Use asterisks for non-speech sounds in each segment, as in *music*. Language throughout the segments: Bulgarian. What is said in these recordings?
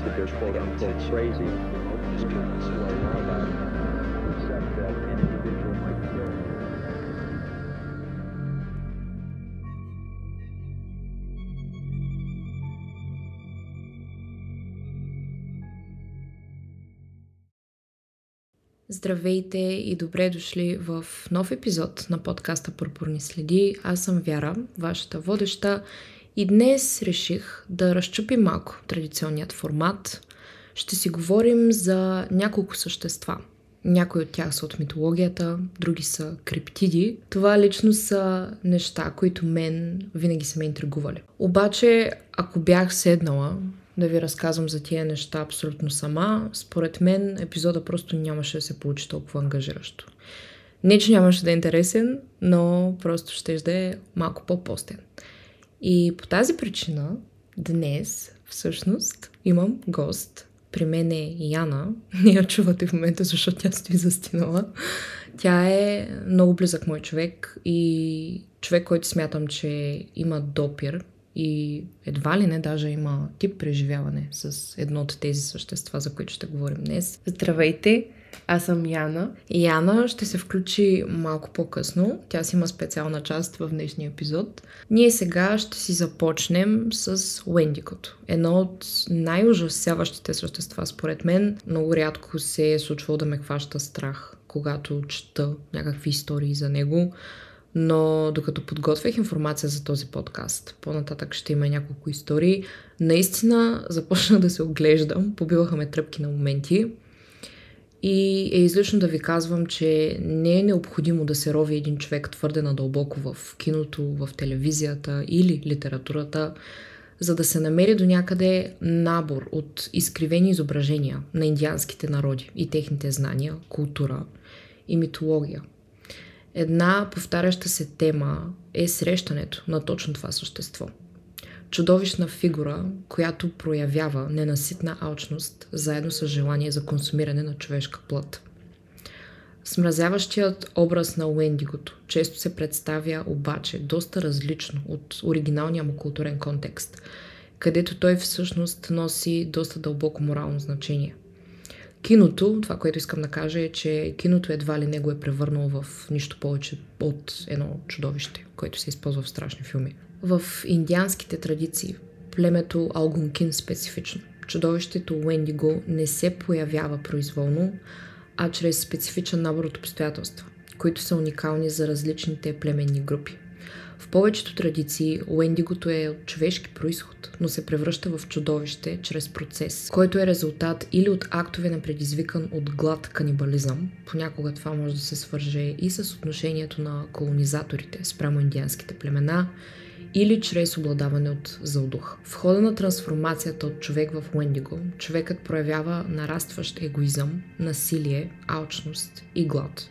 that they're quote unquote crazy. Здравейте и добре дошли в нов епизод на подкаста Пурпурни следи. Аз съм Вяра, вашата водеща и днес реших да разчупим малко традиционният формат. Ще си говорим за няколко същества. Някои от тях са от митологията, други са криптиди. Това лично са неща, които мен винаги са ме интригували. Обаче, ако бях седнала да ви разказвам за тия неща абсолютно сама, според мен епизода просто нямаше да се получи толкова ангажиращо. Не, че нямаше да е интересен, но просто ще да е малко по-постен. И по тази причина днес всъщност имам гост. При мен е Яна. *laughs* Не я чувате в момента, защото тя стои застинала. Тя е много близък мой човек и човек, който смятам, че има допир и едва ли не даже има тип преживяване с едно от тези същества, за които ще говорим днес. Здравейте, аз съм Яна. Яна ще се включи малко по-късно. Тя си има специална част в днешния епизод. Ние сега ще си започнем с Уендикото. Едно от най-ужасяващите същества, според мен. Много рядко се е случвало да ме хваща страх, когато чета някакви истории за него но докато подготвях информация за този подкаст, по-нататък ще има няколко истории, наистина започна да се оглеждам, побиваха ме тръпки на моменти. И е излишно да ви казвам, че не е необходимо да се рови един човек твърде надълбоко в киното, в телевизията или литературата, за да се намери до някъде набор от изкривени изображения на индианските народи и техните знания, култура и митология – Една повтаряща се тема е срещането на точно това същество. Чудовищна фигура, която проявява ненаситна алчност, заедно с желание за консумиране на човешка плът. Смразяващият образ на Уендигото често се представя обаче доста различно от оригиналния му културен контекст, където той всъщност носи доста дълбоко морално значение. Киното, това, което искам да кажа е, че киното едва ли не го е превърнало в нищо повече от едно чудовище, което се използва в страшни филми. В индианските традиции, племето Алгункин специфично, чудовището Уендиго не се появява произволно, а чрез специфичен набор от обстоятелства, които са уникални за различните племенни групи. В повечето традиции уендигото е от човешки происход, но се превръща в чудовище чрез процес, който е резултат или от актове на предизвикан от глад канибализъм. Понякога това може да се свърже и с отношението на колонизаторите спрямо индианските племена, или чрез обладаване от зълдух. В хода на трансформацията от човек в Уендиго, човекът проявява нарастващ егоизъм, насилие, алчност и глад,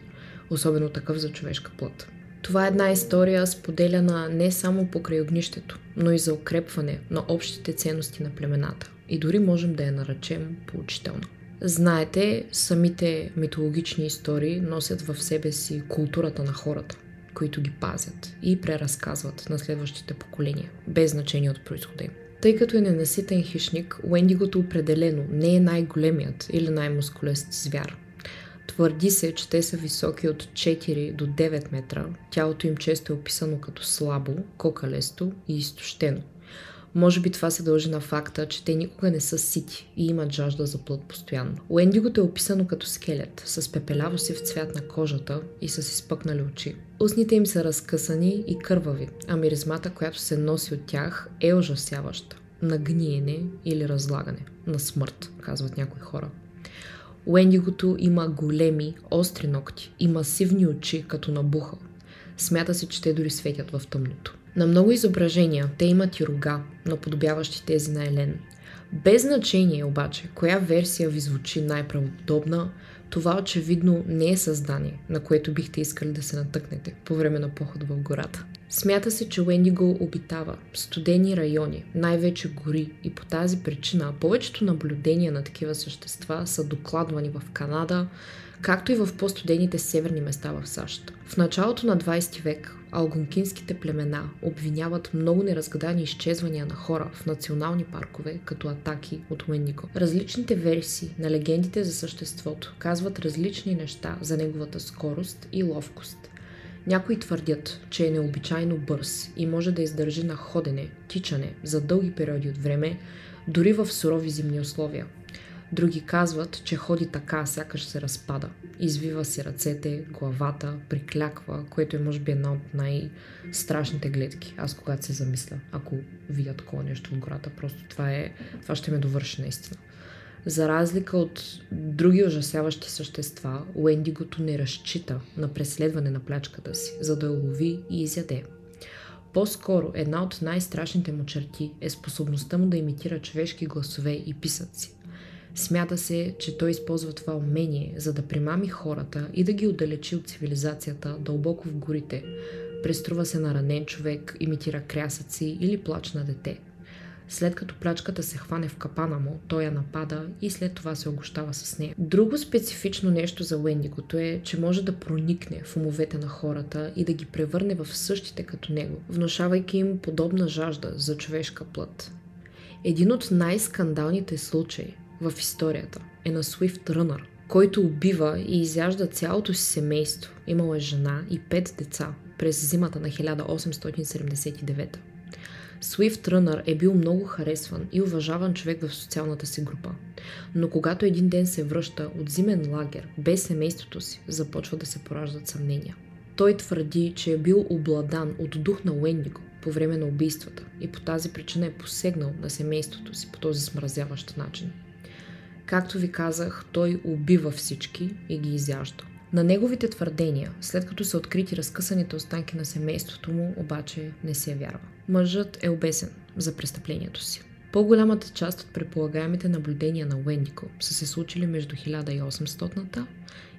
особено такъв за човешка плът. Това е една история споделяна не само покрай огнището, но и за укрепване на общите ценности на племената. И дори можем да я наречем поучителна. Знаете, самите митологични истории носят в себе си културата на хората, които ги пазят и преразказват на следващите поколения, без значение от происхода им. Тъй като е ненаситен хищник, Уендигото определено не е най-големият или най-мускулест звяр. Твърди се, че те са високи от 4 до 9 метра. Тялото им често е описано като слабо, кокалесто и изтощено. Може би това се дължи на факта, че те никога не са сити и имат жажда за плът постоянно. Уендигото е описано като скелет, с пепеляво си в цвят на кожата и с изпъкнали очи. Устните им са разкъсани и кървави, а миризмата, която се носи от тях, е ужасяваща. На гниене или разлагане. На смърт, казват някои хора. Уендигото има големи, остри ногти и масивни очи, като на буха. Смята се, че те дори светят в тъмното. На много изображения те имат и рога, наподобяващи тези на Елен. Без значение обаче, коя версия ви звучи най-правдоподобна, това очевидно не е създание, на което бихте искали да се натъкнете по време на поход в гората. Смята се, че Уендиго обитава студени райони, най-вече гори и по тази причина повечето наблюдения на такива същества са докладвани в Канада, както и в по-студените северни места в САЩ. В началото на 20 век алгонкинските племена обвиняват много неразгадани изчезвания на хора в национални паркове, като атаки от Уендиго. Различните версии на легендите за съществото казват различни неща за неговата скорост и ловкост. Някои твърдят, че е необичайно бърз и може да издържи на ходене, тичане за дълги периоди от време, дори в сурови зимни условия. Други казват, че ходи така, сякаш се разпада. Извива си ръцете, главата, прикляква, което е може би една от най-страшните гледки. Аз когато се замисля, ако видя такова нещо в гората, просто това е, това ще ме довърши наистина. За разлика от други ужасяващи същества, Уендигото не разчита на преследване на плячката си, за да я лови и изяде. По-скоро една от най-страшните му черти е способността му да имитира човешки гласове и писъци. Смята се, че той използва това умение, за да примами хората и да ги отдалечи от цивилизацията дълбоко в горите. Преструва се на ранен човек, имитира крясъци или плач на дете. След като плячката се хване в капана му, той я напада и след това се огощава с нея. Друго специфично нещо за Уендигото е, че може да проникне в умовете на хората и да ги превърне в същите като него, внушавайки им подобна жажда за човешка плът. Един от най-скандалните случаи в историята е на Swift Runner, който убива и изяжда цялото си семейство. Имал е жена и пет деца през зимата на 1879. Swift Runner е бил много харесван и уважаван човек в социалната си група. Но когато един ден се връща от зимен лагер без семейството си, започва да се пораждат съмнения. Той твърди, че е бил обладан от дух на Уендиго по време на убийствата и по тази причина е посегнал на семейството си по този смразяващ начин. Както ви казах, той убива всички и ги изяжда. На неговите твърдения, след като са открити разкъсаните останки на семейството му, обаче не се вярва. Мъжът е обесен за престъплението си. По-голямата част от предполагаемите наблюдения на Уендико са се случили между 1800-та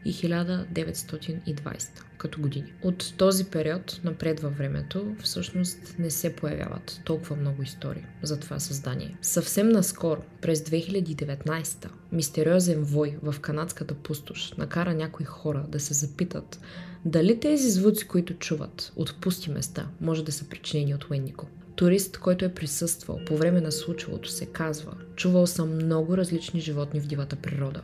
и 1920 като години. От този период напред във времето всъщност не се появяват толкова много истории за това създание. Съвсем наскоро, през 2019 мистериозен вой в канадската пустош накара някои хора да се запитат дали тези звуци, които чуват от пусти места, може да са причинени от Уендико. Турист, който е присъствал по време на случилото се казва, чувал съм много различни животни в дивата природа,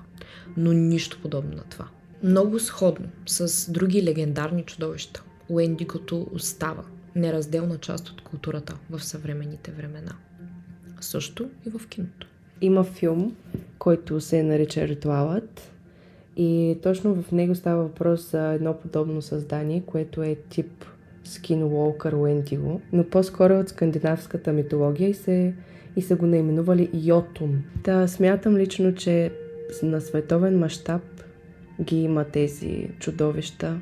но нищо подобно на това. Много сходно с други легендарни чудовища, Уендигото остава неразделна част от културата в съвременните времена. Също и в киното. Има филм, който се нарича Ритуалът и точно в него става въпрос за едно подобно създание, което е тип Skinwalker Wendigo, но по-скоро от скандинавската митология и, се, и са го наименували Йотун. Та смятам лично, че на световен мащаб ги има тези чудовища,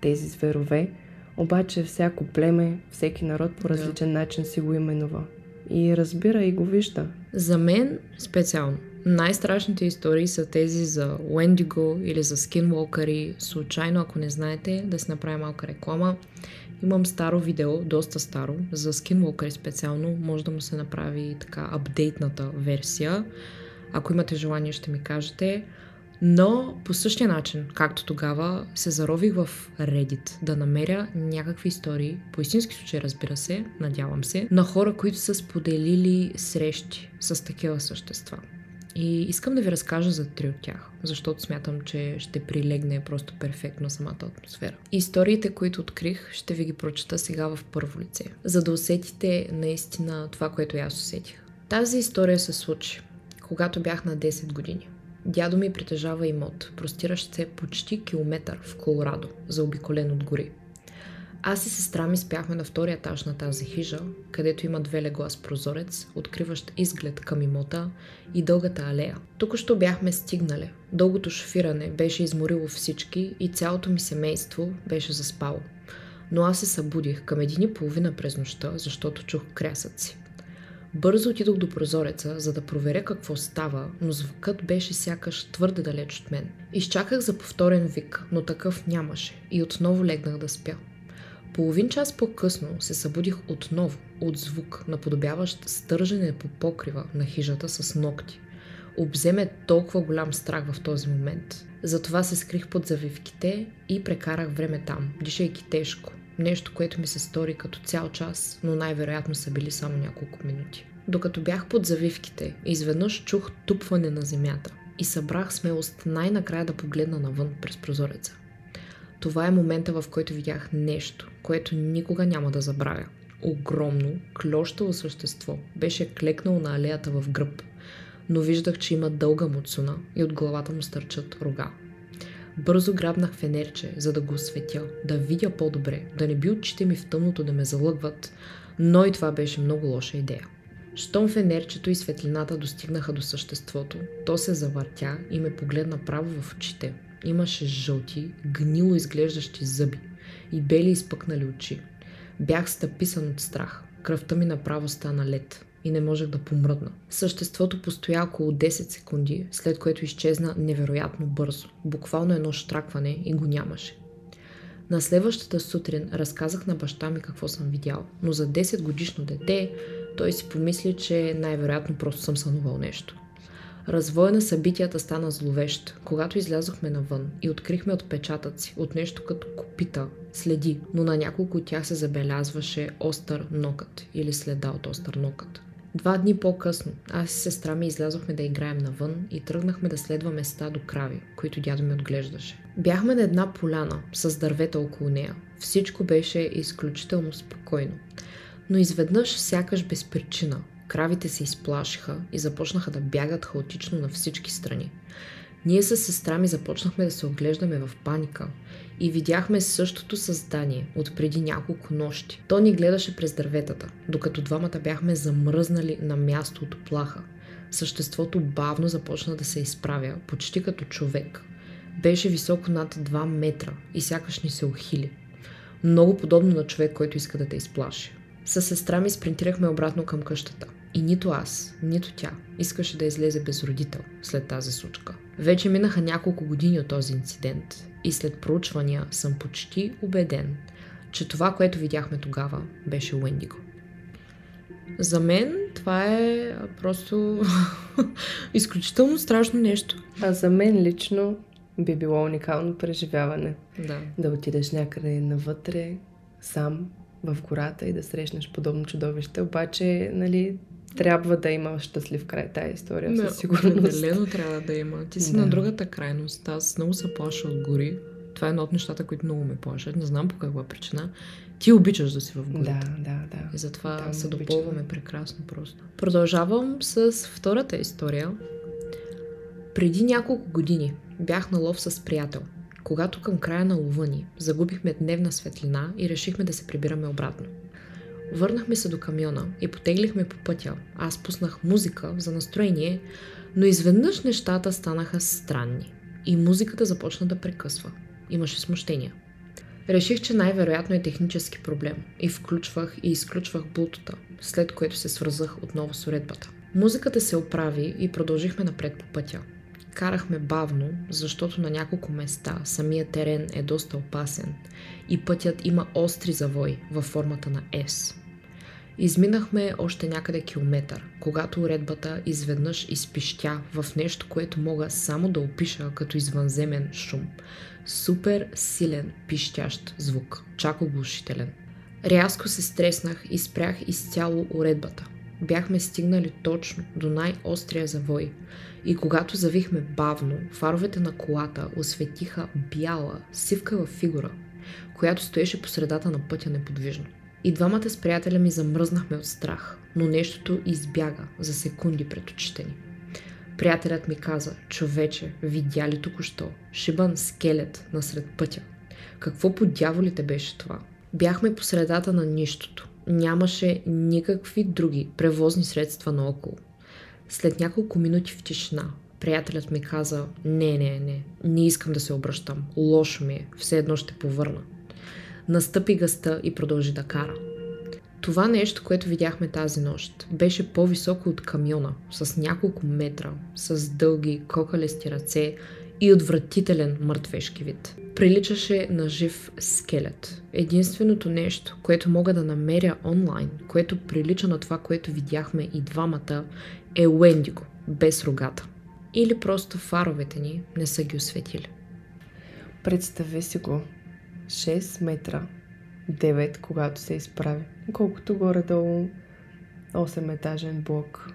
тези зверове, обаче всяко племе, всеки народ по различен да. начин си го именува. И разбира и го вижда. За мен специално. Най-страшните истории са тези за Wendigo или за скинволкъри. Случайно, ако не знаете, да си направя малка реклама. Имам старо видео, доста старо, за скинволкъри специално. Може да му се направи така апдейтната версия. Ако имате желание, ще ми кажете. Но по същия начин, както тогава, се зарових в Reddit да намеря някакви истории, по истински случай разбира се, надявам се, на хора, които са споделили срещи с такива същества. И искам да ви разкажа за три от тях, защото смятам, че ще прилегне просто перфектно самата атмосфера. Историите, които открих, ще ви ги прочета сега в първо лице, за да усетите наистина това, което аз усетих. Тази история се случи, когато бях на 10 години. Дядо ми притежава имот, простиращ се почти километър в Колорадо, заобиколен от гори. Аз и сестра ми спяхме на втория етаж на тази хижа, където има две легла с прозорец, откриващ изглед към имота и дългата алея. Тук що бяхме стигнали. Дългото шофиране беше изморило всички и цялото ми семейство беше заспало. Но аз се събудих към един и половина през нощта, защото чух крясъци. Бързо отидох до прозореца, за да проверя какво става, но звукът беше сякаш твърде далеч от мен. Изчаках за повторен вик, но такъв нямаше и отново легнах да спя. Половин час по-късно се събудих отново от звук, наподобяващ стържене по покрива на хижата с ногти. Обземе толкова голям страх в този момент. Затова се скрих под завивките и прекарах време там, дишайки тежко, Нещо, което ми се стори като цял час, но най-вероятно са били само няколко минути. Докато бях под завивките, изведнъж чух тупване на земята и събрах смелост най-накрая да погледна навън през прозореца. Това е момента, в който видях нещо, което никога няма да забравя. Огромно, клющаво същество беше клекнало на алеята в гръб, но виждах, че има дълга муцуна и от главата му стърчат рога. Бързо грабнах фенерче, за да го осветя, да видя по-добре, да не би очите ми в тъмното да ме залъгват, но и това беше много лоша идея. Щом фенерчето и светлината достигнаха до съществото, то се завъртя и ме погледна право в очите. Имаше жълти, гнило изглеждащи зъби и бели изпъкнали очи. Бях стъписан от страх. Кръвта ми направо стана лед и не можех да помръдна. Съществото постоя около 10 секунди, след което изчезна невероятно бързо. Буквално едно штракване и го нямаше. На следващата сутрин разказах на баща ми какво съм видял, но за 10 годишно дете той си помисли, че най-вероятно просто съм сънувал нещо. Развоя на събитията стана зловещ, когато излязохме навън и открихме отпечатъци от нещо като копита, следи, но на няколко от тях се забелязваше остър нокът или следа от остър нокът. Два дни по-късно аз и сестра ми излязохме да играем навън и тръгнахме да следваме стадо крави, които дядо ми отглеждаше. Бяхме на една поляна с дървета около нея. Всичко беше изключително спокойно. Но изведнъж, сякаш без причина, кравите се изплашиха и започнаха да бягат хаотично на всички страни. Ние с сестра ми започнахме да се оглеждаме в паника и видяхме същото създание от преди няколко нощи. То ни гледаше през дърветата, докато двамата бяхме замръзнали на място от оплаха. Съществото бавно започна да се изправя, почти като човек. Беше високо над 2 метра и сякаш ни се ухили. Много подобно на човек, който иска да те изплаши. С сестра ми спринтирахме обратно към къщата. И нито аз, нито тя искаше да излезе без родител след тази случка. Вече минаха няколко години от този инцидент и след проучвания съм почти убеден, че това, което видяхме тогава, беше Уендиго. За мен това е просто *laughs* изключително страшно нещо. А за мен лично би било уникално преживяване. Да. Да отидеш някъде навътре, сам, в гората и да срещнеш подобно чудовище. Обаче, нали, трябва да има щастлив край тази история, Да, със сигурност. Определено трябва да има. Ти си Да. на другата крайност. Аз много се плаша от гори. Това е едно от нещата, които много ме плашат. Не знам по каква причина. Ти обичаш да си в горите. Да, да, да. И затова Там се обичам. допълваме прекрасно просто. Продължавам с втората история. Преди няколко години бях на лов с приятел, когато към края на лова ни загубихме дневна светлина и решихме да се прибираме обратно. Върнахме се до камиона и потеглихме по пътя. Аз пуснах музика за настроение, но изведнъж нещата станаха странни и музиката започна да прекъсва. Имаше смущения. Реших, че най-вероятно е технически проблем и включвах и изключвах бултота, след което се свързах отново с уредбата. Музиката се оправи и продължихме напред по пътя. Карахме бавно, защото на няколко места самия терен е доста опасен и пътят има остри завой във формата на S. Изминахме още някъде километър, когато уредбата изведнъж изпищя в нещо, което мога само да опиша като извънземен шум. Супер силен пищящ звук, чак оглушителен. Рязко се стреснах и спрях изцяло уредбата. Бяхме стигнали точно до най-острия завой и когато завихме бавно, фаровете на колата осветиха бяла, сивкава фигура, която стоеше по средата на пътя неподвижно. И двамата с приятеля ми замръзнахме от страх, но нещото избяга за секунди пред очите ни. Приятелят ми каза, човече, видя ли току-що шибан скелет насред пътя? Какво по дяволите беше това? Бяхме по средата на нищото. Нямаше никакви други превозни средства наоколо. След няколко минути в тишина, приятелят ми каза, не, не, не, не искам да се обръщам. Лошо ми е, все едно ще повърна. Настъпи гъста и продължи да кара. Това нещо, което видяхме тази нощ, беше по-високо от камиона, с няколко метра, с дълги, кокалести ръце и отвратителен мъртвешки вид. Приличаше на жив скелет. Единственото нещо, което мога да намеря онлайн, което прилича на това, което видяхме и двамата, е Уендиго, без рогата. Или просто фаровете ни не са ги осветили. Представи си го. 6 метра. 9, когато се изправя. Колкото горе-долу 8-етажен блок.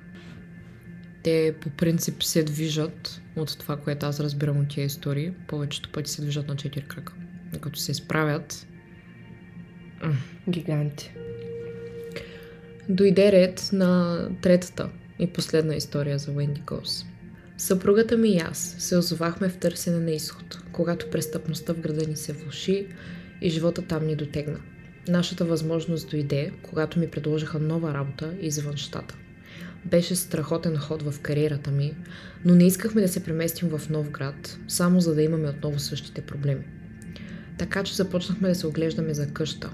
Те по принцип се движат от това, което аз разбирам от тия истории. Повечето пъти се движат на 4 крака. Като се изправят, Гиганти. Дойде ред на третата и последна история за Уенди Гоус. Съпругата ми и аз се озовахме в търсене на изход, когато престъпността в града ни се влуши и живота там ни дотегна. Нашата възможност дойде, когато ми предложиха нова работа извън щата. Беше страхотен ход в кариерата ми, но не искахме да се преместим в нов град, само за да имаме отново същите проблеми. Така че започнахме да се оглеждаме за къща,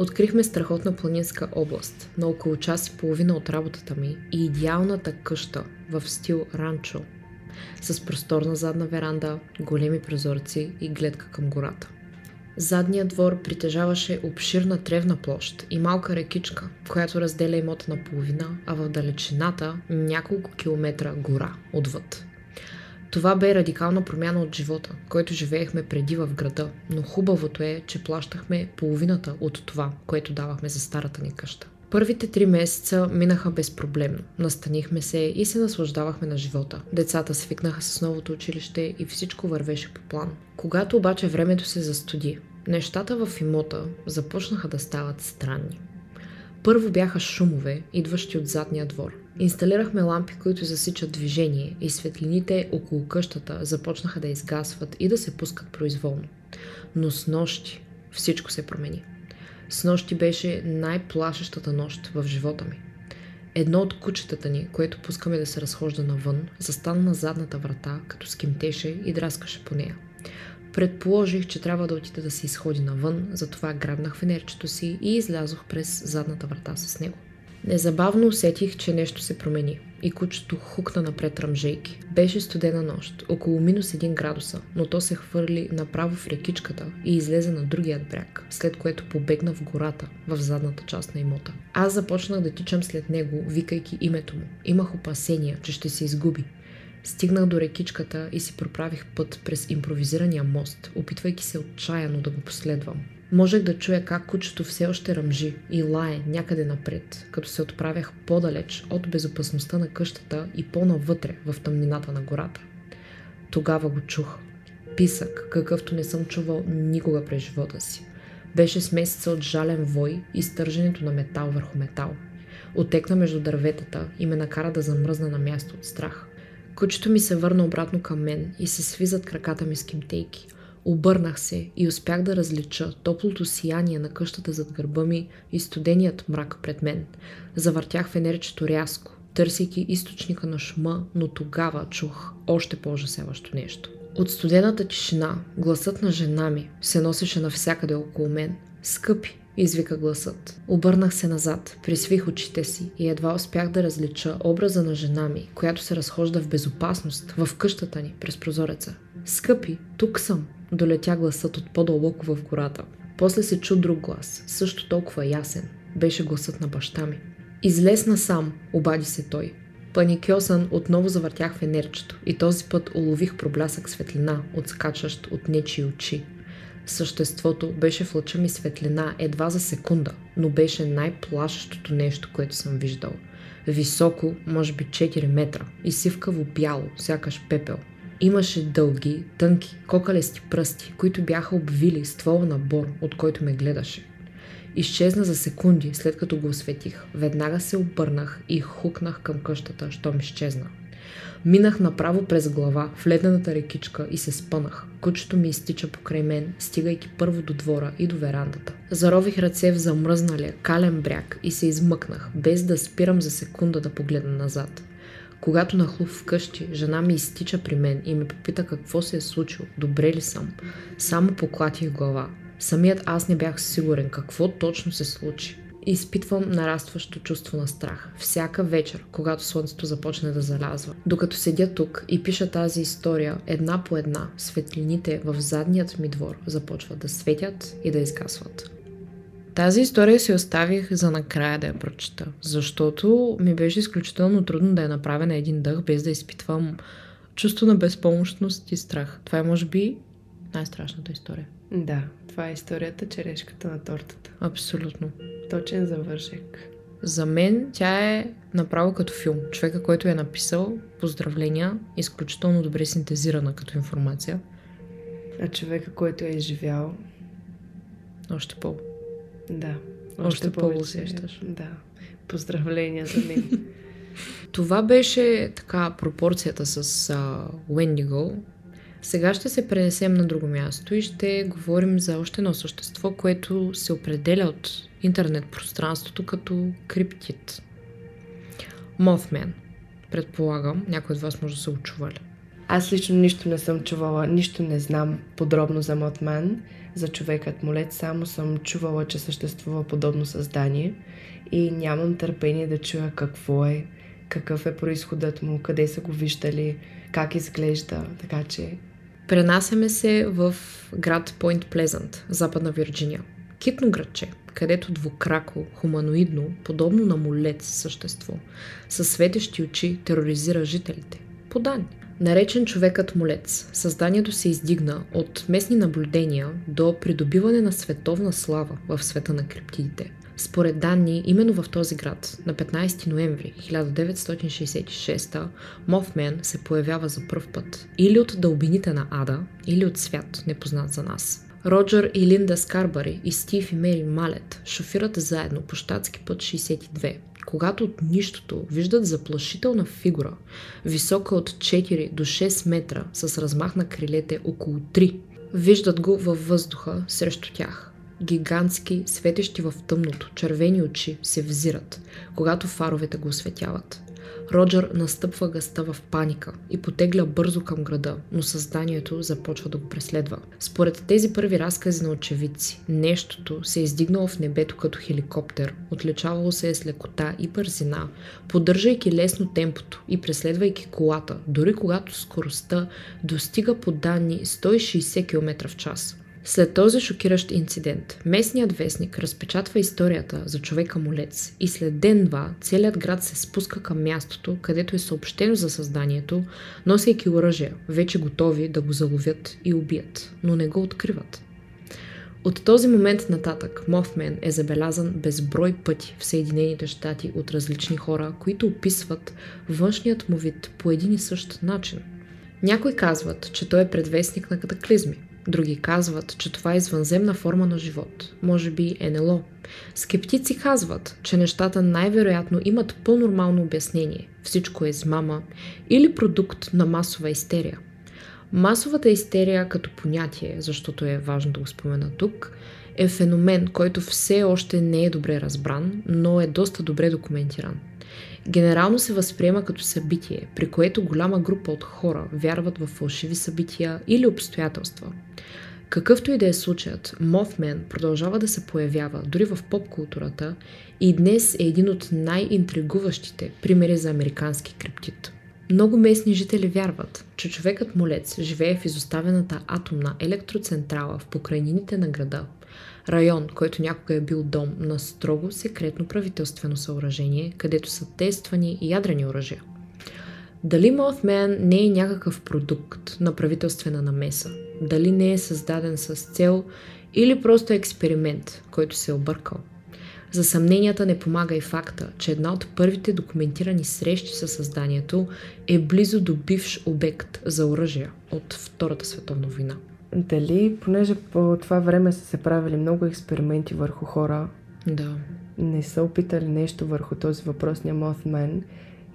Открихме страхотна планинска област, на около час и половина от работата ми и идеалната къща в стил ранчо, с просторна задна веранда, големи прозорци и гледка към гората. Задният двор притежаваше обширна тревна площ и малка рекичка, която разделя имота на половина, а в далечината няколко километра гора отвъд. Това бе радикална промяна от живота, който живеехме преди в града, но хубавото е, че плащахме половината от това, което давахме за старата ни къща. Първите три месеца минаха безпроблемно. Настанихме се и се наслаждавахме на живота. Децата свикнаха с новото училище и всичко вървеше по план. Когато обаче времето се застуди, нещата в имота започнаха да стават странни. Първо бяха шумове, идващи от задния двор. Инсталирахме лампи, които засичат движение и светлините около къщата започнаха да изгасват и да се пускат произволно. Но с нощи всичко се промени. С нощи беше най-плашещата нощ в живота ми. Едно от кучетата ни, което пускаме да се разхожда навън, застана на задната врата, като скимтеше и драскаше по нея. Предположих, че трябва да отида да се изходи навън, затова грабнах фенерчето си и излязох през задната врата с него. Незабавно усетих, че нещо се промени и кучето хукна напред ръмжейки. Беше студена нощ, около минус 1 градуса, но то се хвърли направо в рекичката и излезе на другият бряг, след което побегна в гората, в задната част на имота. Аз започнах да тичам след него, викайки името му. Имах опасения, че ще се изгуби, Стигнах до рекичката и си проправих път през импровизирания мост, опитвайки се отчаяно да го последвам. Можех да чуя как кучето все още ръмжи и лае някъде напред, като се отправях по-далеч от безопасността на къщата и по-навътре в тъмнината на гората. Тогава го чух. Писък, какъвто не съм чувал никога през живота си. Беше смесица от жален вой и стърженето на метал върху метал. Отекна между дърветата и ме накара да замръзна на място от страх. Кучето ми се върна обратно към мен и се свизат краката ми с кимтейки. Обърнах се и успях да различа топлото сияние на къщата зад гърба ми и студеният мрак пред мен. Завъртях фенерчето рязко, търсейки източника на шума, но тогава чух още по-ужасяващо нещо. От студената тишина гласът на жена ми се носеше навсякъде около мен. Скъпи, извика гласът. Обърнах се назад, присвих очите си и едва успях да различа образа на жена ми, която се разхожда в безопасност в къщата ни през прозореца. Скъпи, тук съм, долетя гласът от по-дълбоко в гората. После се чу друг глас, също толкова ясен. Беше гласът на баща ми. Излез насам, обади се той. Паникьосан отново завъртях фенерчето и този път улових проблясък светлина, отскачащ от нечи очи. Съществото беше в лъча ми светлина едва за секунда, но беше най-плашещото нещо, което съм виждал. Високо, може би 4 метра, и сивкаво бяло, сякаш пепел. Имаше дълги, тънки, кокалести пръсти, които бяха обвили ствола на бор, от който ме гледаше. Изчезна за секунди, след като го осветих. Веднага се обърнах и хукнах към къщата, щом изчезна. Минах направо през глава в ледената рекичка и се спънах. Кучето ми изтича покрай мен, стигайки първо до двора и до верандата. Зарових ръце в замръзналия кален бряг и се измъкнах, без да спирам за секунда да погледна назад. Когато нахлув вкъщи, жена ми изтича при мен и ме попита какво се е случило, добре ли съм. Само поклатих глава. Самият аз не бях сигурен какво точно се случи. Изпитвам нарастващо чувство на страх. Всяка вечер, когато слънцето започне да залязва. Докато седя тук и пиша тази история, една по една, светлините в задният ми двор започват да светят и да изгасват. Тази история си оставих за накрая да я прочета, защото ми беше изключително трудно да я направя на един дъх, без да изпитвам чувство на безпомощност и страх. Това е, може би, най-страшната история. Да, това е историята черешката на тортата. Абсолютно. Точен завършек. За мен тя е направо като филм. Човека, който е написал, поздравления, изключително добре синтезирана като информация. А човека, който е изживял, Още по. Да. Още повече- по-усещаш. Да. Поздравления за мен. *laughs* Това беше така пропорцията с Wendigo. Сега ще се пренесем на друго място и ще говорим за още едно същество, което се определя от интернет пространството като криптит. Mothman. Предполагам, някой от вас може да са очували. Аз лично нищо не съм чувала, нищо не знам подробно за Мотман, за човекът молец, само съм чувала, че съществува подобно създание и нямам търпение да чуя какво е, какъв е происходът му, къде са го виждали, как изглежда, така че Пренасяме се в град Пойнт Плезант, западна Вирджиния. Китно градче, където двукрако, хуманоидно, подобно на молец същество, със светещи очи тероризира жителите. По данни. Наречен човекът молец, създанието се издигна от местни наблюдения до придобиване на световна слава в света на криптидите. Според данни, именно в този град, на 15 ноември 1966 Мофмен се появява за пръв път. Или от дълбините на Ада, или от свят, непознат за нас. Роджер и Линда Скарбари и Стив и Мери Малет шофират заедно по щатски път 62, когато от нищото виждат заплашителна фигура, висока от 4 до 6 метра, с размах на крилете около 3. Виждат го във въздуха срещу тях. Гигантски, светещи в тъмното, червени очи се взират, когато фаровете го осветяват. Роджер настъпва гъста в паника и потегля бързо към града, но създанието започва да го преследва. Според тези първи разкази на очевидци, нещото се е издигнало в небето като хеликоптер, отличавало се е с лекота и бързина, поддържайки лесно темпото и преследвайки колата, дори когато скоростта достига по данни 160 км в час. След този шокиращ инцидент, местният вестник разпечатва историята за човека молец и след ден-два целият град се спуска към мястото, където е съобщено за създанието, носейки оръжия, вече готови да го заловят и убият, но не го откриват. От този момент нататък Мофмен е забелязан безброй пъти в Съединените щати от различни хора, които описват външният му вид по един и същ начин. Някои казват, че той е предвестник на катаклизми, Други казват, че това е извънземна форма на живот, може би НЛО. Скептици казват, че нещата най-вероятно имат по-нормално обяснение. Всичко е измама или продукт на масова истерия. Масовата истерия като понятие, защото е важно да го спомена тук, е феномен, който все още не е добре разбран, но е доста добре документиран. Генерално се възприема като събитие, при което голяма група от хора вярват в фалшиви събития или обстоятелства. Какъвто и да е случаят, Mothman продължава да се появява дори в поп-културата и днес е един от най-интригуващите примери за американски криптит. Много местни жители вярват, че човекът молец живее в изоставената атомна електроцентрала в покрайнините на града. Район, който някога е бил дом на строго секретно правителствено съоръжение, където са тествани ядрени оръжия. Дали Mothman не е някакъв продукт на правителствена намеса? Дали не е създаден с цел или просто експеримент, който се е объркал? За съмненията не помага и факта, че една от първите документирани срещи със създанието е близо до бивш обект за оръжия от Втората световна война. Дали, понеже по това време са се правили много експерименти върху хора, Да. не са опитали нещо върху този въпросния Mothman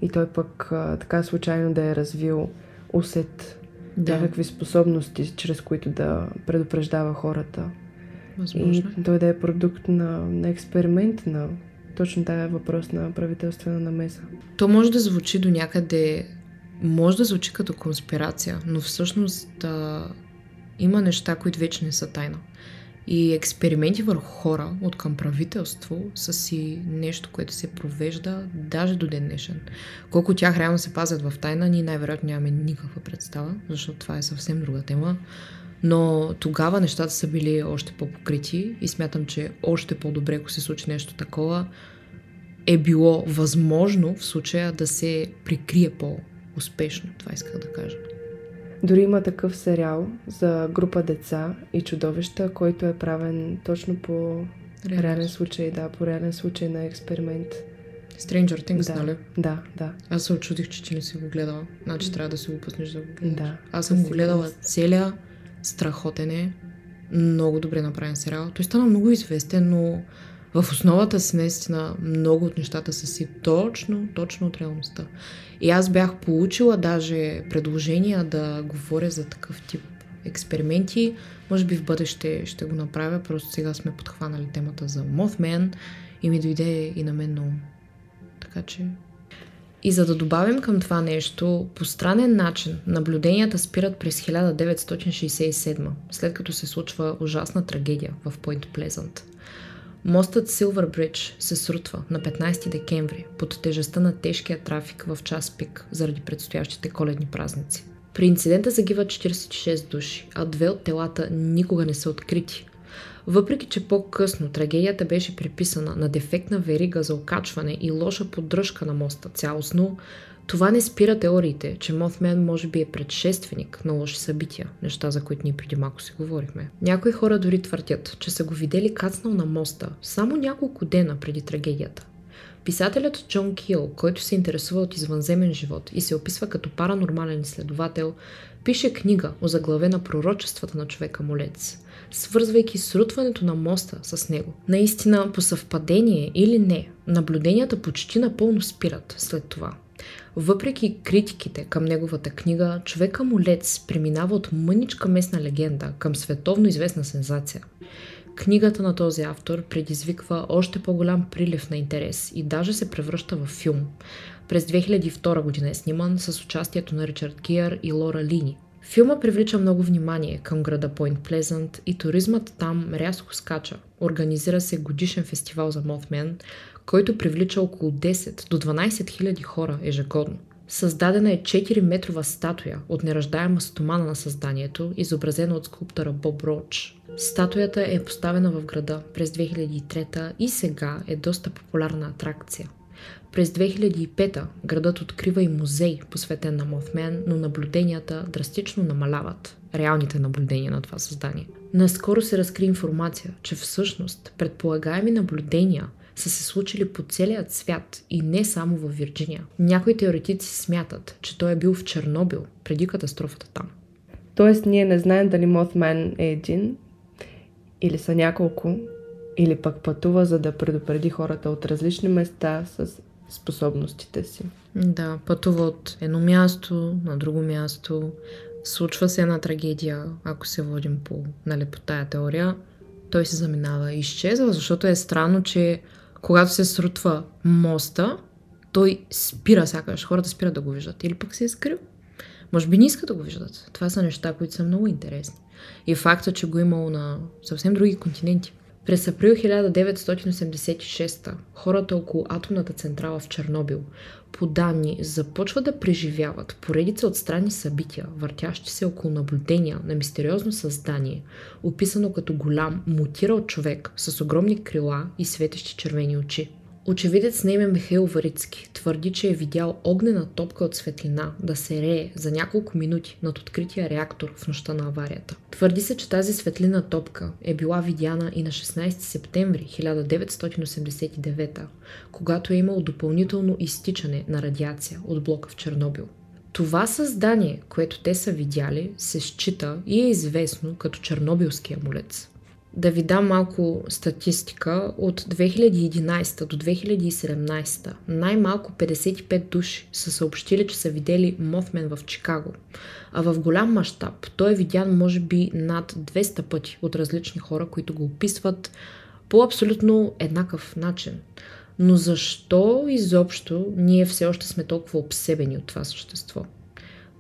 и той пък а, така случайно да е развил усет, Да, някакви способности, чрез които да предупреждава хората. възможно е. И той да е продукт на, на експеримент, на точно тая въпрос на правителствена намеса. То може да звучи до някъде, може да звучи като конспирация, но всъщност а, има неща, които вече не са тайна. И експерименти върху хора от към правителство са си нещо, което се провежда даже до ден днешен. Колко тях реално се пазят в тайна, ние най-вероятно нямаме никаква представа, защото това е съвсем друга тема. Но тогава нещата са били още по-покрити и смятам, че още по-добре, ако се случи нещо такова, е било възможно в случая да се прикрие по-успешно. Това исках да кажа. Дори има такъв сериал за група деца и чудовища, който е правен точно по Реално. реален случай, да, по реален случай на експеримент. Stranger Things, да, нали? да, да. Аз се очудих, че ти не си го гледала. Значи трябва да си го пуснеш да го гледаш. Да, Аз съм го гледала сигурност. целия. Страхотен е. Много добре направен сериал. Той стана много известен, но в основата си наистина много от нещата са си точно, точно от реалността. И аз бях получила даже предложения да говоря за такъв тип експерименти. Може би в бъдеще ще го направя, просто сега сме подхванали темата за Mothman и ми дойде и на мен ум. Така че и за да добавим към това нещо, по странен начин наблюденията спират през 1967, след като се случва ужасна трагедия в Пойнт Плезант. Мостът Силвър Бридж се срутва на 15 декември под тежестта на тежкия трафик в час пик заради предстоящите коледни празници. При инцидента загиват 46 души, а две от телата никога не са открити. Въпреки, че по-късно трагедията беше приписана на дефектна верига за окачване и лоша поддръжка на моста цялостно, това не спира теориите, че Моthman може би е предшественик на лоши събития, неща за които ние преди малко си говорихме. Някои хора дори твърдят, че са го видели кацнал на моста само няколко дена преди трагедията. Писателят Джон Кил, който се интересува от извънземен живот и се описва като паранормален изследовател, пише книга озаглавена пророчествата на човека молец, свързвайки срутването на моста с него. Наистина, по съвпадение или не, наблюденията почти напълно спират след това. Въпреки критиките към неговата книга, човека молец преминава от мъничка местна легенда към световно известна сензация. Книгата на този автор предизвиква още по-голям прилив на интерес и даже се превръща в филм. През 2002 година е сниман с участието на Ричард Гиър и Лора Лини. Филма привлича много внимание към града Пойнт Плезант и туризмът там рязко скача. Организира се годишен фестивал за Mothman, който привлича около 10 до 12 хиляди хора ежегодно. Създадена е 4-метрова статуя от нераждаема стомана на създанието, изобразена от скулптора Боб Роуч. Статуята е поставена в града през 2003 и сега е доста популярна атракция. През 2005 градът открива и музей, посветен на Mothman, но наблюденията драстично намаляват. Реалните наблюдения на това създание. Наскоро се разкри информация, че всъщност предполагаеми наблюдения са се случили по целият свят и не само в Вирджиния. Някои теоретици смятат, че той е бил в Чернобил преди катастрофата там. Тоест, ние не знаем дали Mothman е един, или са няколко, или пък пътува, за да предупреди хората от различни места с способностите си. Да, пътува от едно място на друго място. Случва се една трагедия, ако се водим по, нали, по тая теория. Той се заминава и изчезва, защото е странно, че когато се срутва моста, той спира сякаш. Хората спират да го виждат. Или пък се е скрил. Може би не искат да го виждат. Това са неща, които са много интересни. И факта, че го е имало на съвсем други континенти. През април 1986 хората около атомната централа в Чернобил по данни започват да преживяват поредица от странни събития, въртящи се около наблюдения на мистериозно създание, описано като голям мутирал човек с огромни крила и светещи червени очи. Очевидец на име Михаил Варицки твърди, че е видял огнена топка от светлина да се рее за няколко минути над открития реактор в нощта на аварията. Твърди се, че тази светлина топка е била видяна и на 16 септември 1989, когато е имало допълнително изтичане на радиация от блока в Чернобил. Това създание, което те са видяли, се счита и е известно като Чернобилския молец. Да ви дам малко статистика. От 2011 до 2017 най-малко 55 души са съобщили, че са видели Моthman в Чикаго. А в голям мащаб той е видян може би над 200 пъти от различни хора, които го описват по абсолютно еднакъв начин. Но защо изобщо ние все още сме толкова обсебени от това същество?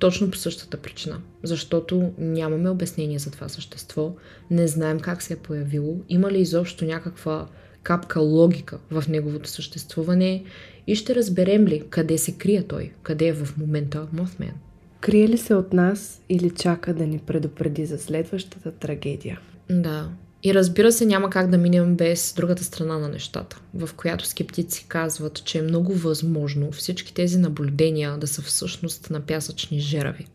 Точно по същата причина. Защото нямаме обяснение за това същество, не знаем как се е появило, има ли изобщо някаква капка логика в неговото съществуване и ще разберем ли къде се крие той, къде е в момента Mothman. Крие ли се от нас или чака да ни предупреди за следващата трагедия? Да. И разбира се, няма как да минем без другата страна на нещата, в която скептици казват, че е много възможно всички тези наблюдения да са всъщност на пясъчни жерави.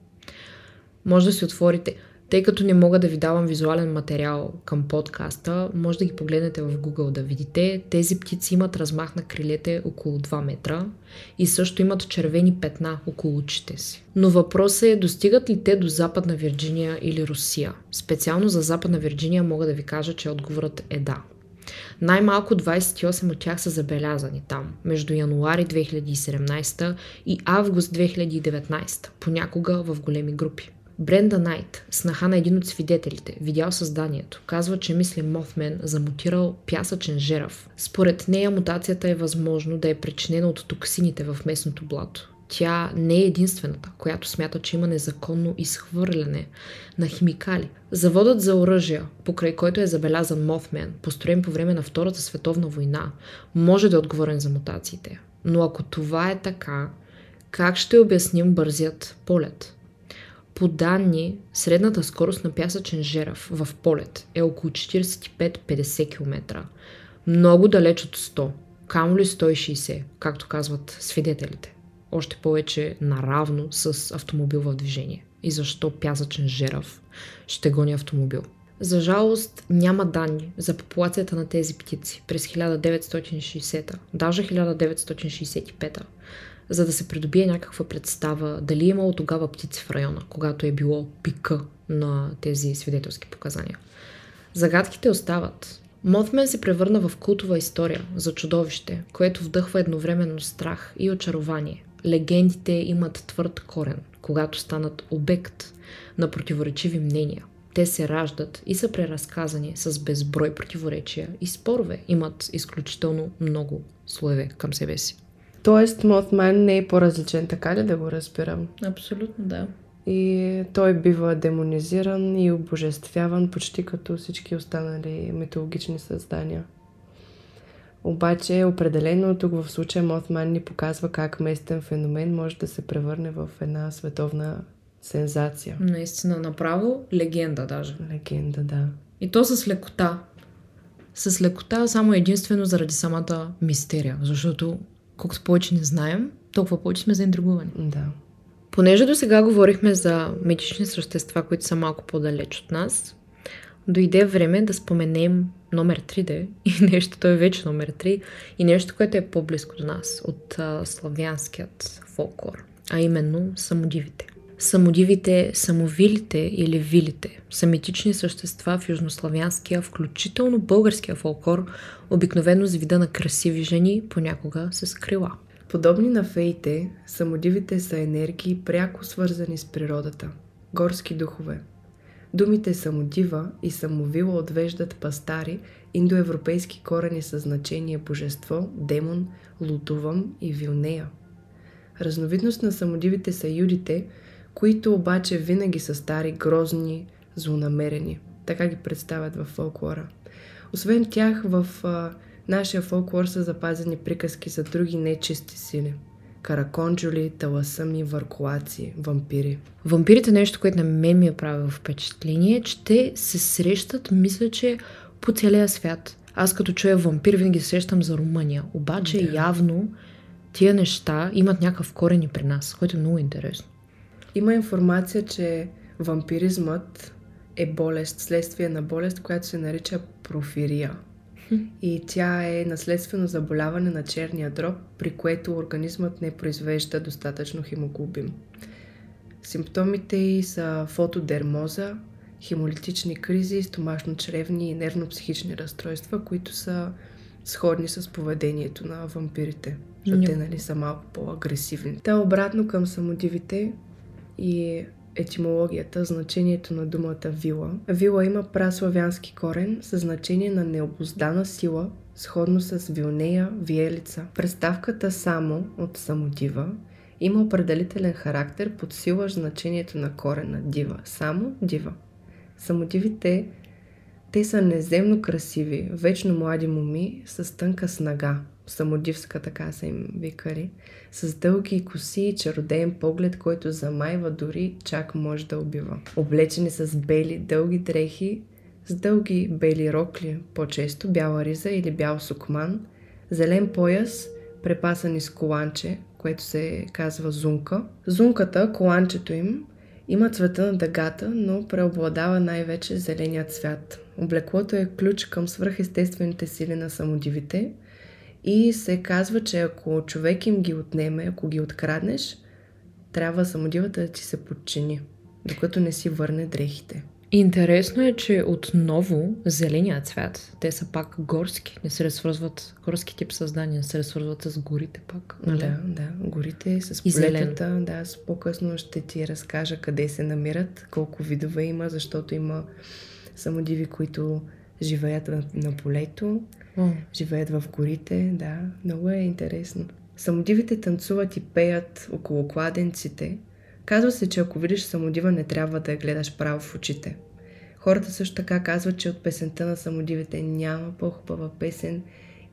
Може да си отворите тъй като не мога да ви давам визуален материал към подкаста, може да ги погледнете в Google да видите. Тези птици имат размах на крилете около 2 метра и също имат червени петна около очите си. Но въпросът е, достигат ли те до Западна Вирджиния или Русия? Специално за Западна Вирджиния мога да ви кажа, че отговорът е да. Най-малко 28 от тях са забелязани там, между януари 2017 и август 2019, понякога в големи групи. Бренда Найт, снаха на един от свидетелите, видял създанието, казва, че мисли Моthman за мутирал пясъчен жерав. Според нея мутацията е възможно да е причинена от токсините в местното блато. Тя не е единствената, която смята, че има незаконно изхвърляне на химикали. Заводът за оръжия, покрай който е забелязан Моthman, построен по време на Втората световна война, може да е отговорен за мутациите. Но ако това е така, как ще обясним бързият полет? По данни, средната скорост на пясъчен жерав в полет е около 45-50 км. Много далеч от 100, камо ли 160, както казват свидетелите. Още повече наравно с автомобил в движение. И защо пясъчен жерав ще гони автомобил? За жалост няма данни за популацията на тези птици през 1960-та, даже 1965-та за да се придобие някаква представа дали е имало тогава птици в района, когато е било пика на тези свидетелски показания. Загадките остават. Мотмен се превърна в култова история за чудовище, което вдъхва едновременно страх и очарование. Легендите имат твърд корен, когато станат обект на противоречиви мнения. Те се раждат и са преразказани с безброй противоречия и спорове. Имат изключително много слоеве към себе си. Тоест, Мотман не е по-различен, така ли да го разбирам? Абсолютно, да. И той бива демонизиран и обожествяван почти като всички останали митологични създания. Обаче, определено тук в случая Мотман ни показва как местен феномен може да се превърне в една световна сензация. Наистина, направо легенда даже. Легенда, да. И то с лекота. С лекота само единствено заради самата мистерия, защото колкото повече не знаем, толкова повече сме заинтригувани. Да. Понеже до сега говорихме за митични същества, които са малко по-далеч от нас, дойде време да споменем номер 3D и *laughs* нещо, той е вече номер 3, и нещо, което е по-близко до нас от а, славянският фолклор, а именно самодивите. Самодивите, самовилите или вилите са митични същества в южнославянския, включително българския фолклор, обикновено с вида на красиви жени, понякога с крила. Подобни на феите, самодивите са енергии пряко свързани с природата. Горски духове. Думите самодива и самовила отвеждат пастари индоевропейски корени със значение божество, демон, лутувам и вилнея. Разновидност на самодивите са юдите – които обаче винаги са стари, грозни, злонамерени. Така ги представят в фолклора. Освен тях, в а, нашия фолклор са запазени приказки за други нечисти сили. Караконджули, таласъми, въркулаци, вампири. Вампирите нещо, което на мен ми е правило впечатление, че те се срещат, мисля, че по целия свят. Аз като чуя вампир, винаги се срещам за Румъния. Обаче да. явно тия неща имат някакъв корен и при нас, което е много интересно. Има информация, че вампиризмът е болест, следствие на болест, която се нарича профирия. И тя е наследствено заболяване на черния дроб, при което организмът не произвежда достатъчно хемоглобин. Симптомите й са фотодермоза, хемолитични кризи, стомашно-чревни и нервно-психични разстройства, които са сходни с поведението на вампирите. Защото те нали, са малко по-агресивни. Та обратно към самодивите, и етимологията, значението на думата вила. Вила има праславянски корен със значение на необоздана сила, сходно с вилнея, виелица. Представката само от самодива има определителен характер, подсилващ значението на корена дива. Само дива. Самодивите те са неземно красиви, вечно млади моми с тънка снага, самодивска, така са им викали, с дълги коси и чародеен поглед, който замайва дори чак може да убива. Облечени с бели, дълги дрехи, с дълги бели рокли, по-често бяла риза или бял сукман, зелен пояс, препасани с коланче, което се казва зунка. Зунката, коланчето им, Има цвета на дъгата, но преобладава най-вече зеленият цвят. Облеклото е ключ към свръхестествените сили на самодивите и се казва, че ако човек им ги отнеме, ако ги откраднеш, трябва самодивата да ти се подчини, докато не си върне дрехите. Интересно е, че отново зеления цвят, те са пак горски, не се разсвързват, горски тип създания, не се разсвързват с горите пак. Нали? Да, да. Горите с полетата, да, с по-късно ще ти разкажа къде се намират, колко видове има, защото има самодиви, които живеят на, на полето, Живеят в горите, да, много е интересно. Самодивите танцуват и пеят около кладенците. Казва се, че ако видиш самодива, не трябва да я гледаш право в очите. Хората също така казват, че от песента на самодивите няма по-хубава песен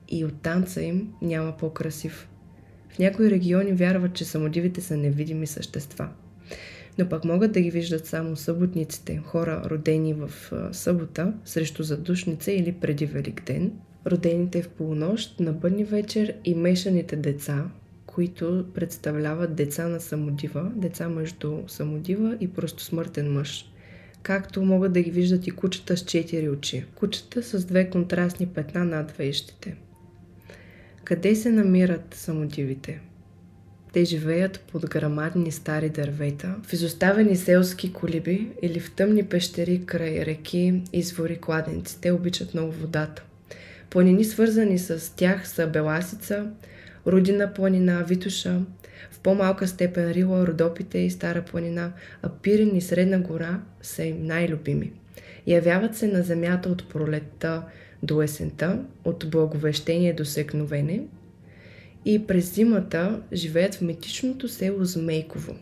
и от танца им няма по-красив. В някои региони вярват, че самодивите са невидими същества. Но пък могат да ги виждат само съботниците, хора родени в събота, срещу задушница или преди Великден, родените в полунощ, на бъдни вечер и мешаните деца, които представляват деца на самодива, деца между самодива и просто смъртен мъж. Както могат да ги виждат и кучета с четири очи. Кучета с две контрастни петна над вещите. Къде се намират самодивите? Те живеят под грамадни стари дървета, в изоставени селски колиби или в тъмни пещери край реки, извори, кладенци. Те обичат много водата. Планини свързани с тях са Беласица, Рудина планина, Витуша, в по-малка степен Рила, Родопите и Стара планина, а Пирин и Средна гора са им най-любими. Явяват се на земята от пролетта до есента, от благовещение до секновене и през зимата живеят в митичното село Змейково.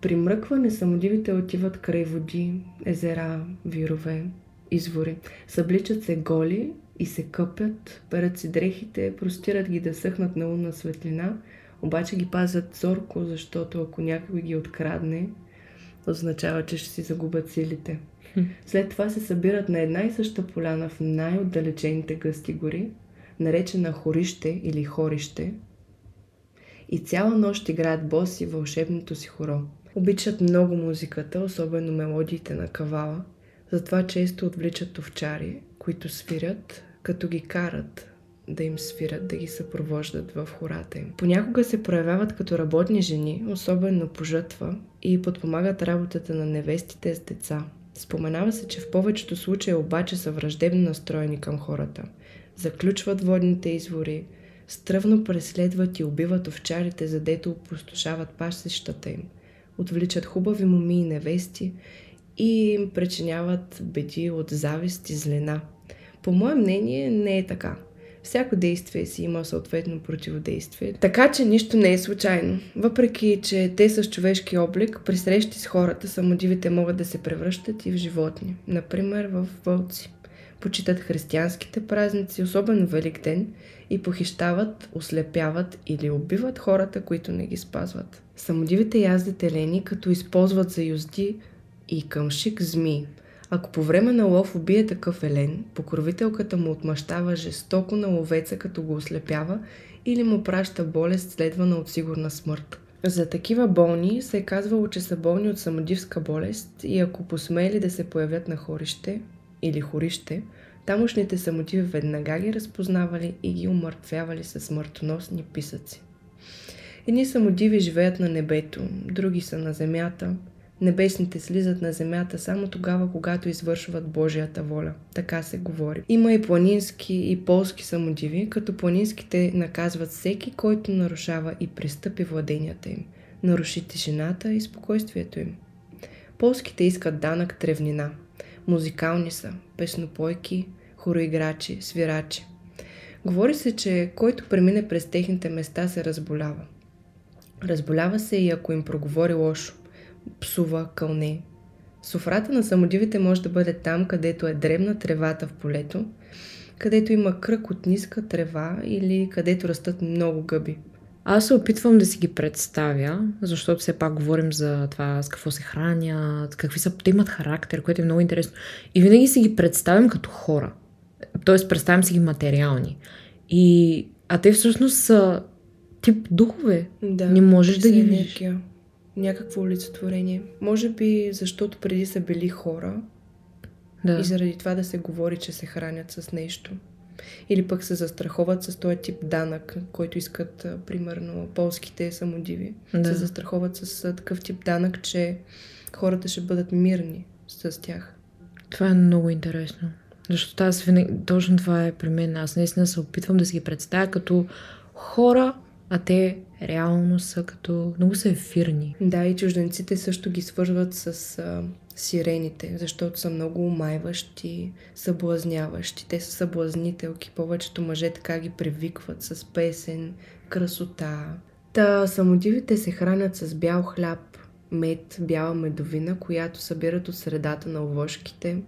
При мръкване самодивите отиват край води, езера, вирове, извори. Събличат се голи и се къпят, перат си дрехите, простират ги да съхнат на лунна светлина, обаче ги пазят зорко, защото ако някой ги открадне, означава, че ще си загубят силите. След това се събират на една и съща поляна в най-отдалечените гъсти гори, наречена хорище или хорище, и цяла нощ играят боси вълшебното си хоро. Обичат много музиката, особено мелодиите на кавала, затова често отвличат овчари, които свирят, като ги карат да им свират, да ги съпровождат в хората им. Понякога се проявяват като работни жени, особено по жътва, и подпомагат работата на невестите с деца. Споменава се, че в повечето случаи обаче са враждебно настроени към хората. Заключват водните извори, стръвно преследват и убиват овчарите, задето опустошават пасищата им, отвличат хубави моми и невести и им причиняват беди от завист и злена. По мое мнение не е така. Всяко действие си има съответно противодействие. Така че нищо не е случайно. Въпреки, че те с човешки облик, при срещи с хората, самодивите могат да се превръщат и в животни. Например, в вълци. Почитат християнските празници, особено Великден, и похищават, ослепяват или убиват хората, които не ги спазват. Самодивите яздят елени, като използват за юзди и къмшик змии. Ако по време на лов убие такъв елен, покровителката му отмъщава жестоко на ловеца, като го ослепява или му праща болест, следвана от сигурна смърт. За такива болни се е казвало, че са болни от самодивска болест и ако посмели да се появят на хорище или хорище, тамошните самодиви веднага ги разпознавали и ги умъртвявали с смъртоносни писъци. Едни самодиви живеят на небето, други са на земята. Небесните слизат на земята само тогава, когато извършват Божията воля. Така се говори. Има и планински и полски самодиви, като планинските наказват всеки, който нарушава и пристъпи владенията им. Наруши тишината и спокойствието им. Полските искат данък тревнина. Музикални са, песнопойки, хороиграчи, свирачи. Говори се, че който премине през техните места се разболява. Разболява се и ако им проговори лошо. Псува, кълне. Софрата на самодивите може да бъде там, където е дребна тревата в полето, където има кръг от ниска трева или където растат много гъби. Аз се опитвам да си ги представя, защото все пак говорим за това с какво се хранят, какви са, те имат характер, което е много интересно. И винаги си ги представям като хора. Тоест, представям си ги материални. И, а те всъщност са тип духове. Да, Не можеш да ги видиш. енергия. Някакво олицетворение. Може би защото преди са били хора Да. и заради това да се говори, че се хранят с нещо. Или пък се застраховат с този тип данък, който искат, примерно, полските самодиви. Да. Се застраховат с такъв тип данък, че хората ще бъдат мирни с тях. Това е много интересно. Защото аз винаги, точно това е при мен. Аз наистина се опитвам да си ги представя като хора, а те реално са като много са ефирни. Да, и чужденците също ги свързват с а, сирените, защото са много умайващи, съблазняващи. Те са съблазнителки. Повечето мъже така ги привикват с песен, красота. Та самодивите се хранят с бял хляб, мед, бяла медовина, която събират от средата на овошките,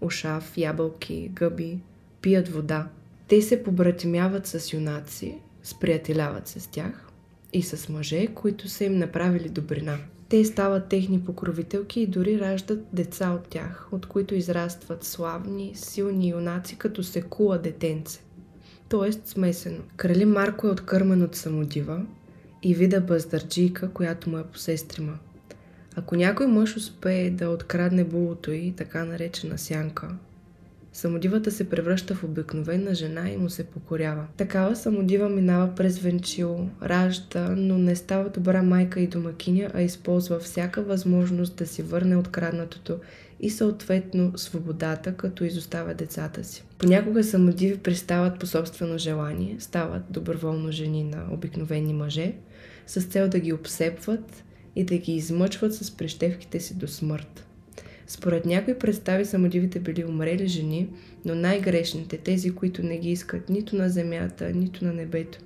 ушав, ябълки, гъби, пият вода. Те се побратимяват с юнаци, сприятеляват се с тях и с мъже, които са им направили добрина. Те стават техни покровителки и дори раждат деца от тях, от които израстват славни, силни юнаци, като секула детенце. Тоест смесено. Крали Марко е откърмен от самодива и вида бъздърджийка, която му е посестрима. Ако някой мъж успее да открадне булото и така наречена сянка, самодивата се превръща в обикновена жена и му се покорява. Такава самодива минава през венчил, ражда, но не става добра майка и домакиня, а използва всяка възможност да си върне откраднатото и съответно свободата, като изоставя децата си. Понякога самодиви пристават по собствено желание, стават доброволно жени на обикновени мъже, с цел да ги обсепват и да ги измъчват с прищевките си до смърт. Според някои представи самодивите били умрели жени, но най-грешните, тези, които не ги искат нито на земята, нито на небето.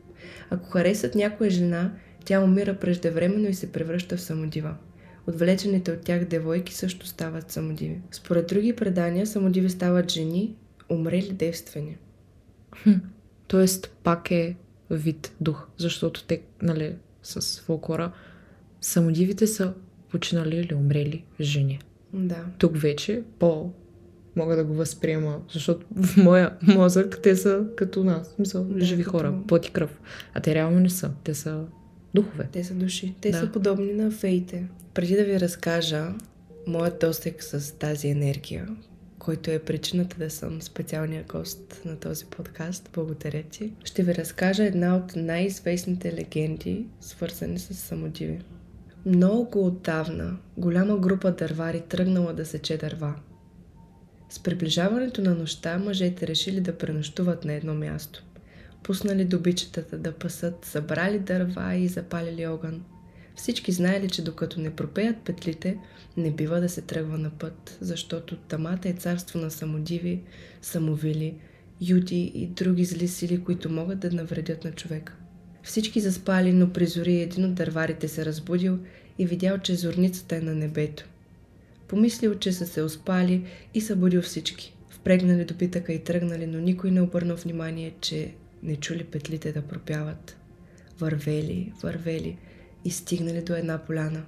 Ако харесат някоя жена, тя умира преждевременно и се превръща в самодива. Отвлечените от тях девойки също стават самодиви. Според други предания, самодиви стават жени, умрели девствени. Тоест пак е вид дух, защото те, нали, с фолклора, самодивите са починали или умрели жени. Да. Тук вече по мога да го възприема, защото в моя мозък те са като нас, в смисъл, Да, живи като- хора, плът и кръв. А те реално не са, те са духове. Те са души. Те Да. са подобни на феите. Преди да ви разкажа моят досек с тази енергия, който е причината да съм специалния гост на този подкаст, благодаря ти, ще ви разкажа една от най-известните легенди, свързани с самодиви. Много отдавна голяма група дървари тръгнала да сече дърва. С приближаването на нощта мъжете решили да пренощуват на едно място. Пуснали добичетата да пасат, събрали дърва и запалили огън. Всички знаели, че докато не пропеят петлите, не бива да се тръгва на път, защото тамата е царство на самодиви, самовили, юди и други зли сили, които могат да навредят на човека. Всички заспали, но при зори един от дърварите се разбудил и видял, че зорницата е на небето. Помислил, че са се успали и събудил всички. Впрегнали добитъка и тръгнали, но никой не обърнал внимание, че не чули петлите да пропяват. Вървели, вървели и стигнали до една поляна.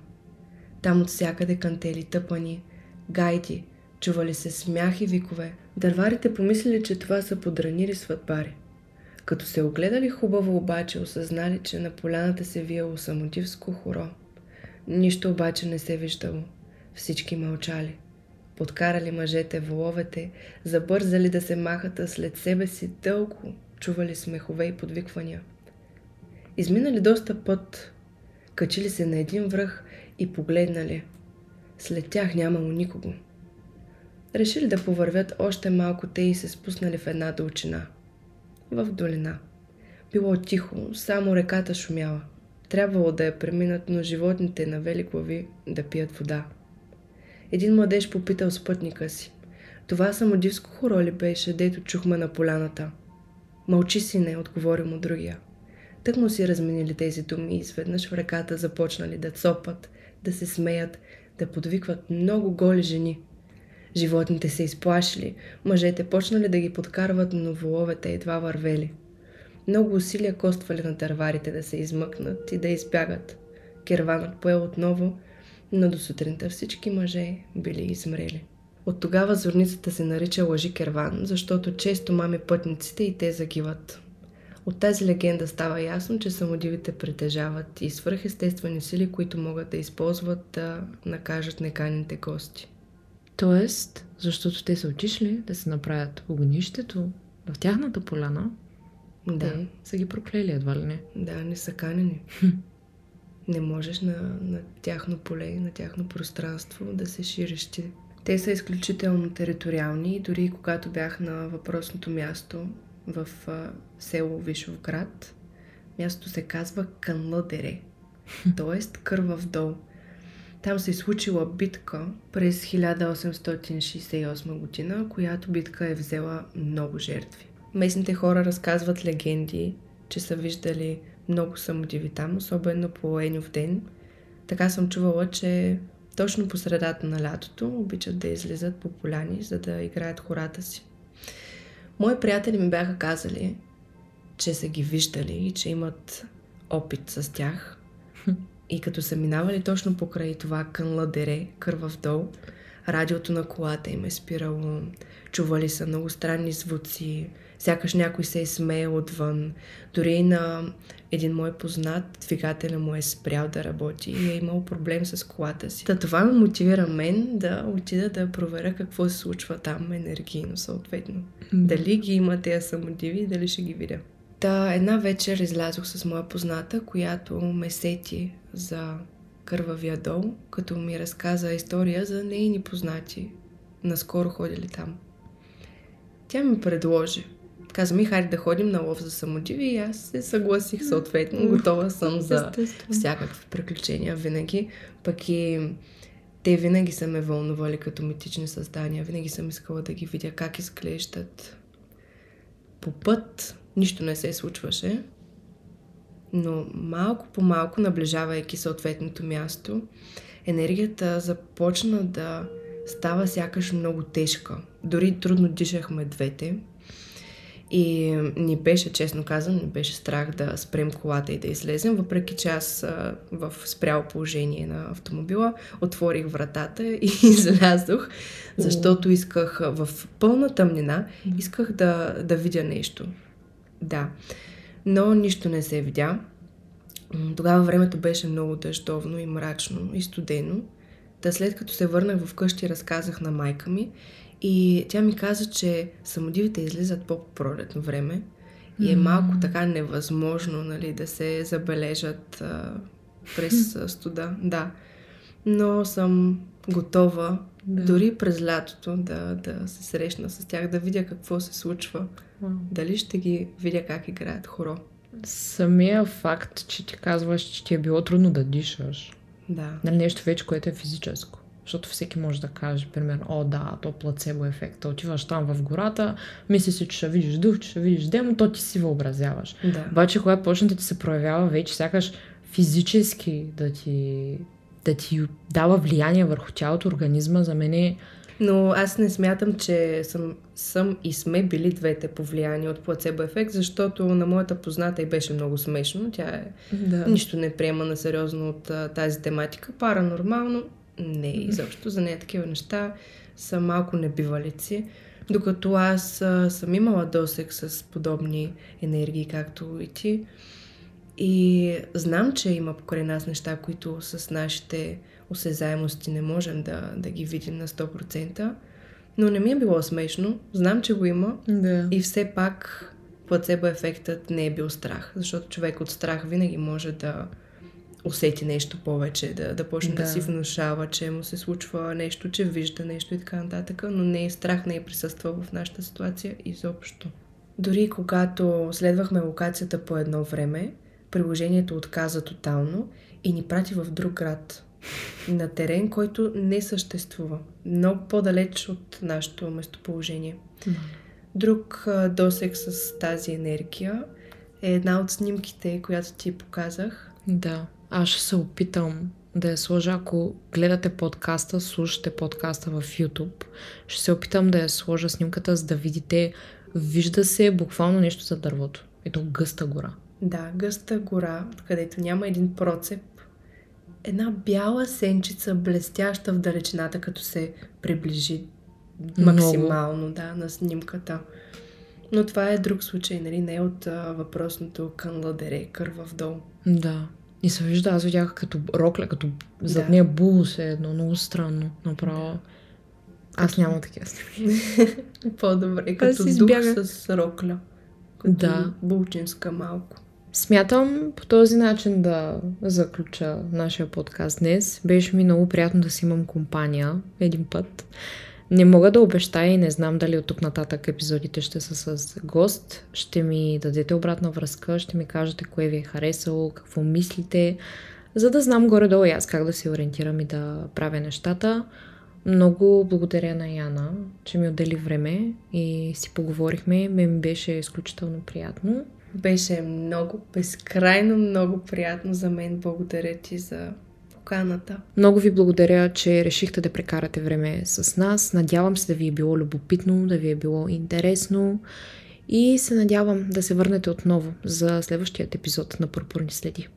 Там от всякъде кантели тъпани, гайди, чували се смях и викове. Дърварите помислили, че това са подранили сватбари. Като се огледали хубаво обаче, осъзнали, че на поляната се виело самотивско хоро. Нищо обаче не се виждало. Всички мълчали. Подкарали мъжете воловете, забързали да се махат, след себе си дълго чували смехове и подвиквания. Изминали доста път, качили се на един връх и погледнали. След тях нямало никого. Решили да повървят още малко те и се спуснали в една дълчина. В долина. Било тихо, само реката шумяла. Трябвало да я преминат, но животните навели глави да пият вода. Един младеж попитал спътника си. Това самодивско хоро ли беше, дето чухме на поляната? Мълчи си не, отговори му другия. Тък му си разменили тези думи и изведнъж в реката започнали да цопат, да се смеят, да подвикват много голи жени. Животните се изплашили, мъжете почнали да ги подкарват, но воловете едва вървели. Много усилия коствали на дърварите да се измъкнат и да избягат. Керванът поел отново, но до сутринта всички мъже били измрели. От тогава зорницата се нарича Лъжи Керван, защото често мами пътниците и те загиват. От тази легенда става ясно, че самодивите притежават и свръхестествени сили, които могат да използват да накажат неканите гости. Тоест, защото те са отишли да се направят огнището в тяхната поляна, Да, те са ги проклели едва ли не. да, не са канени. Не можеш на, на тяхно поле, на тяхно пространство да се шириш ти. Те са изключително териториални и дори когато бях на въпросното място в а, село Вишовград, мястото се казва Канлъдере, т.е. Кървав дол. Там се е случила битка през 1868 година, която битка е взела много жертви. Местните хора разказват легенди, че са виждали много самодиви там, особено по Енюв ден. Така съм чувала, че точно по средата на лятото обичат да излизат по поляни, за да играят хората си. Мои приятели ми бяха казали, че са ги виждали и че имат опит с тях. *laughs* И като са минавали точно покрай това кънладере, кървав дол, радиото на колата им е спирало, чували са много странни звуци, сякаш някой се е смеял отвън. Дори и на един мой познат, двигателя му е спрял да работи и е имал проблем с колата си. Та това ме мотивира мен да отида да проверя какво се случва там енергийно съответно. Дали ги има тези самодиви и дали ще ги видя. Та една вечер излязох с моя позната, която ме сети за кървавия дол, като ми разказа история за нейни познати. Наскоро ходили там. Тя ми предложи. Каза ми, хайде да ходим на лов за самодиви и аз се съгласих съответно. Готова съм за всякакви приключения винаги. Пък и те винаги са ме вълнували като митични създания. Винаги съм искала да ги видя как изглеждат. По път нищо не се случваше, но малко по малко, наближавайки съответното място, енергията започна да става сякаш много тежка. Дори трудно дишахме двете. И ни беше, честно казано, ни беше страх да спрем колата и да излезем, въпреки че аз а, в спряло положение на автомобила отворих вратата и *laughs* излязох, защото исках в пълна тъмнина, исках да, да видя нещо. Да, но нищо не се видя. Тогава времето беше много дъждовно и мрачно и студено. Та след като се върнах вкъщи, разказах на майка ми и тя ми каза, че самодивите излизат по-пролетно време и е малко така невъзможно нали, да се забележат а, през студа. Да. Но съм готова Да. дори през лятото да, да се срещна с тях, да видя какво се случва. Вау. Дали ще ги видя как играят хоро. Самия факт, че ти казваш, че ти е било трудно да дишаш, Да. нали нещо вече, което е физическо. Защото всеки може да каже, примерно, о да, то плацебо ефекта. Отиваш там в гората, мислиш си, че ще видиш дух, че ще видиш демо, то ти си въобразяваш. Да. Обаче, когато почне да ти се проявява вече сякаш физически да ти, да ти дава влияние върху тялото, организма, за мен е... Но аз не смятам, че съм, съм и сме били двете повлияни от плацебо ефект, защото на моята позната и беше много смешно. Тя е Да. нищо не приема на сериозно от а, тази тематика. Паранормално не, изобщо за нея такива неща са малко небивалици. Докато аз а, съм имала досек с подобни енергии, както и ти. И знам, че има покрай нас неща, които с нашите осезаемости не можем да, да ги видим на 100%. Но не ми е било смешно. Знам, че го има. Да. И все пак плацебо ефектът не е бил страх, защото човек от страх винаги може да усети нещо повече, да, да почне да. Да. си внушава, че му се случва нещо, че вижда нещо и така нататък, но не е страх, не е присъствал в нашата ситуация изобщо. Дори когато следвахме локацията по едно време, приложението отказа тотално и ни прати в друг град. На терен, който не съществува. Много по-далеч от нашето местоположение. Друг досек с тази енергия е една от снимките, която ти показах. Да. Аз ще се опитам да я сложа, ако гледате подкаста, слушате подкаста в YouTube, ще се опитам да я сложа снимката, за да видите, вижда се буквално нещо за дървото. Ето гъста гора. Да, гъста гора, където няма един процеп. Една бяла сенчица, блестяща в далечината, като се приближи Много. максимално да, на снимката. Но това е друг случай, нали? Не от а, въпросното канладере, кърва долу. Да. И се вижда, аз видях като рокля, като зад Да. нея булус е едно, много странно, направо. Аз нямам такива снимки. *laughs* По-добре, като дух с рокля. Като Да. булчинска малко. Смятам по този начин да заключа нашия подкаст днес. Беше ми много приятно да си имам компания един път. Не мога да обещая и не знам дали от тук нататък епизодите ще са с гост. Ще ми дадете обратна връзка, ще ми кажете кое ви е харесало, какво мислите, за да знам горе-долу и аз как да се ориентирам и да правя нещата. Много благодаря на Яна, че ми отдели време и си поговорихме. Ме ми беше изключително приятно. Беше много, безкрайно много приятно за мен. Благодаря ти за поканата. Много ви благодаря, че решихте да прекарате време с нас. Надявам се да ви е било любопитно, да ви е било интересно и се надявам да се върнете отново за следващият епизод на Пурпурни следи.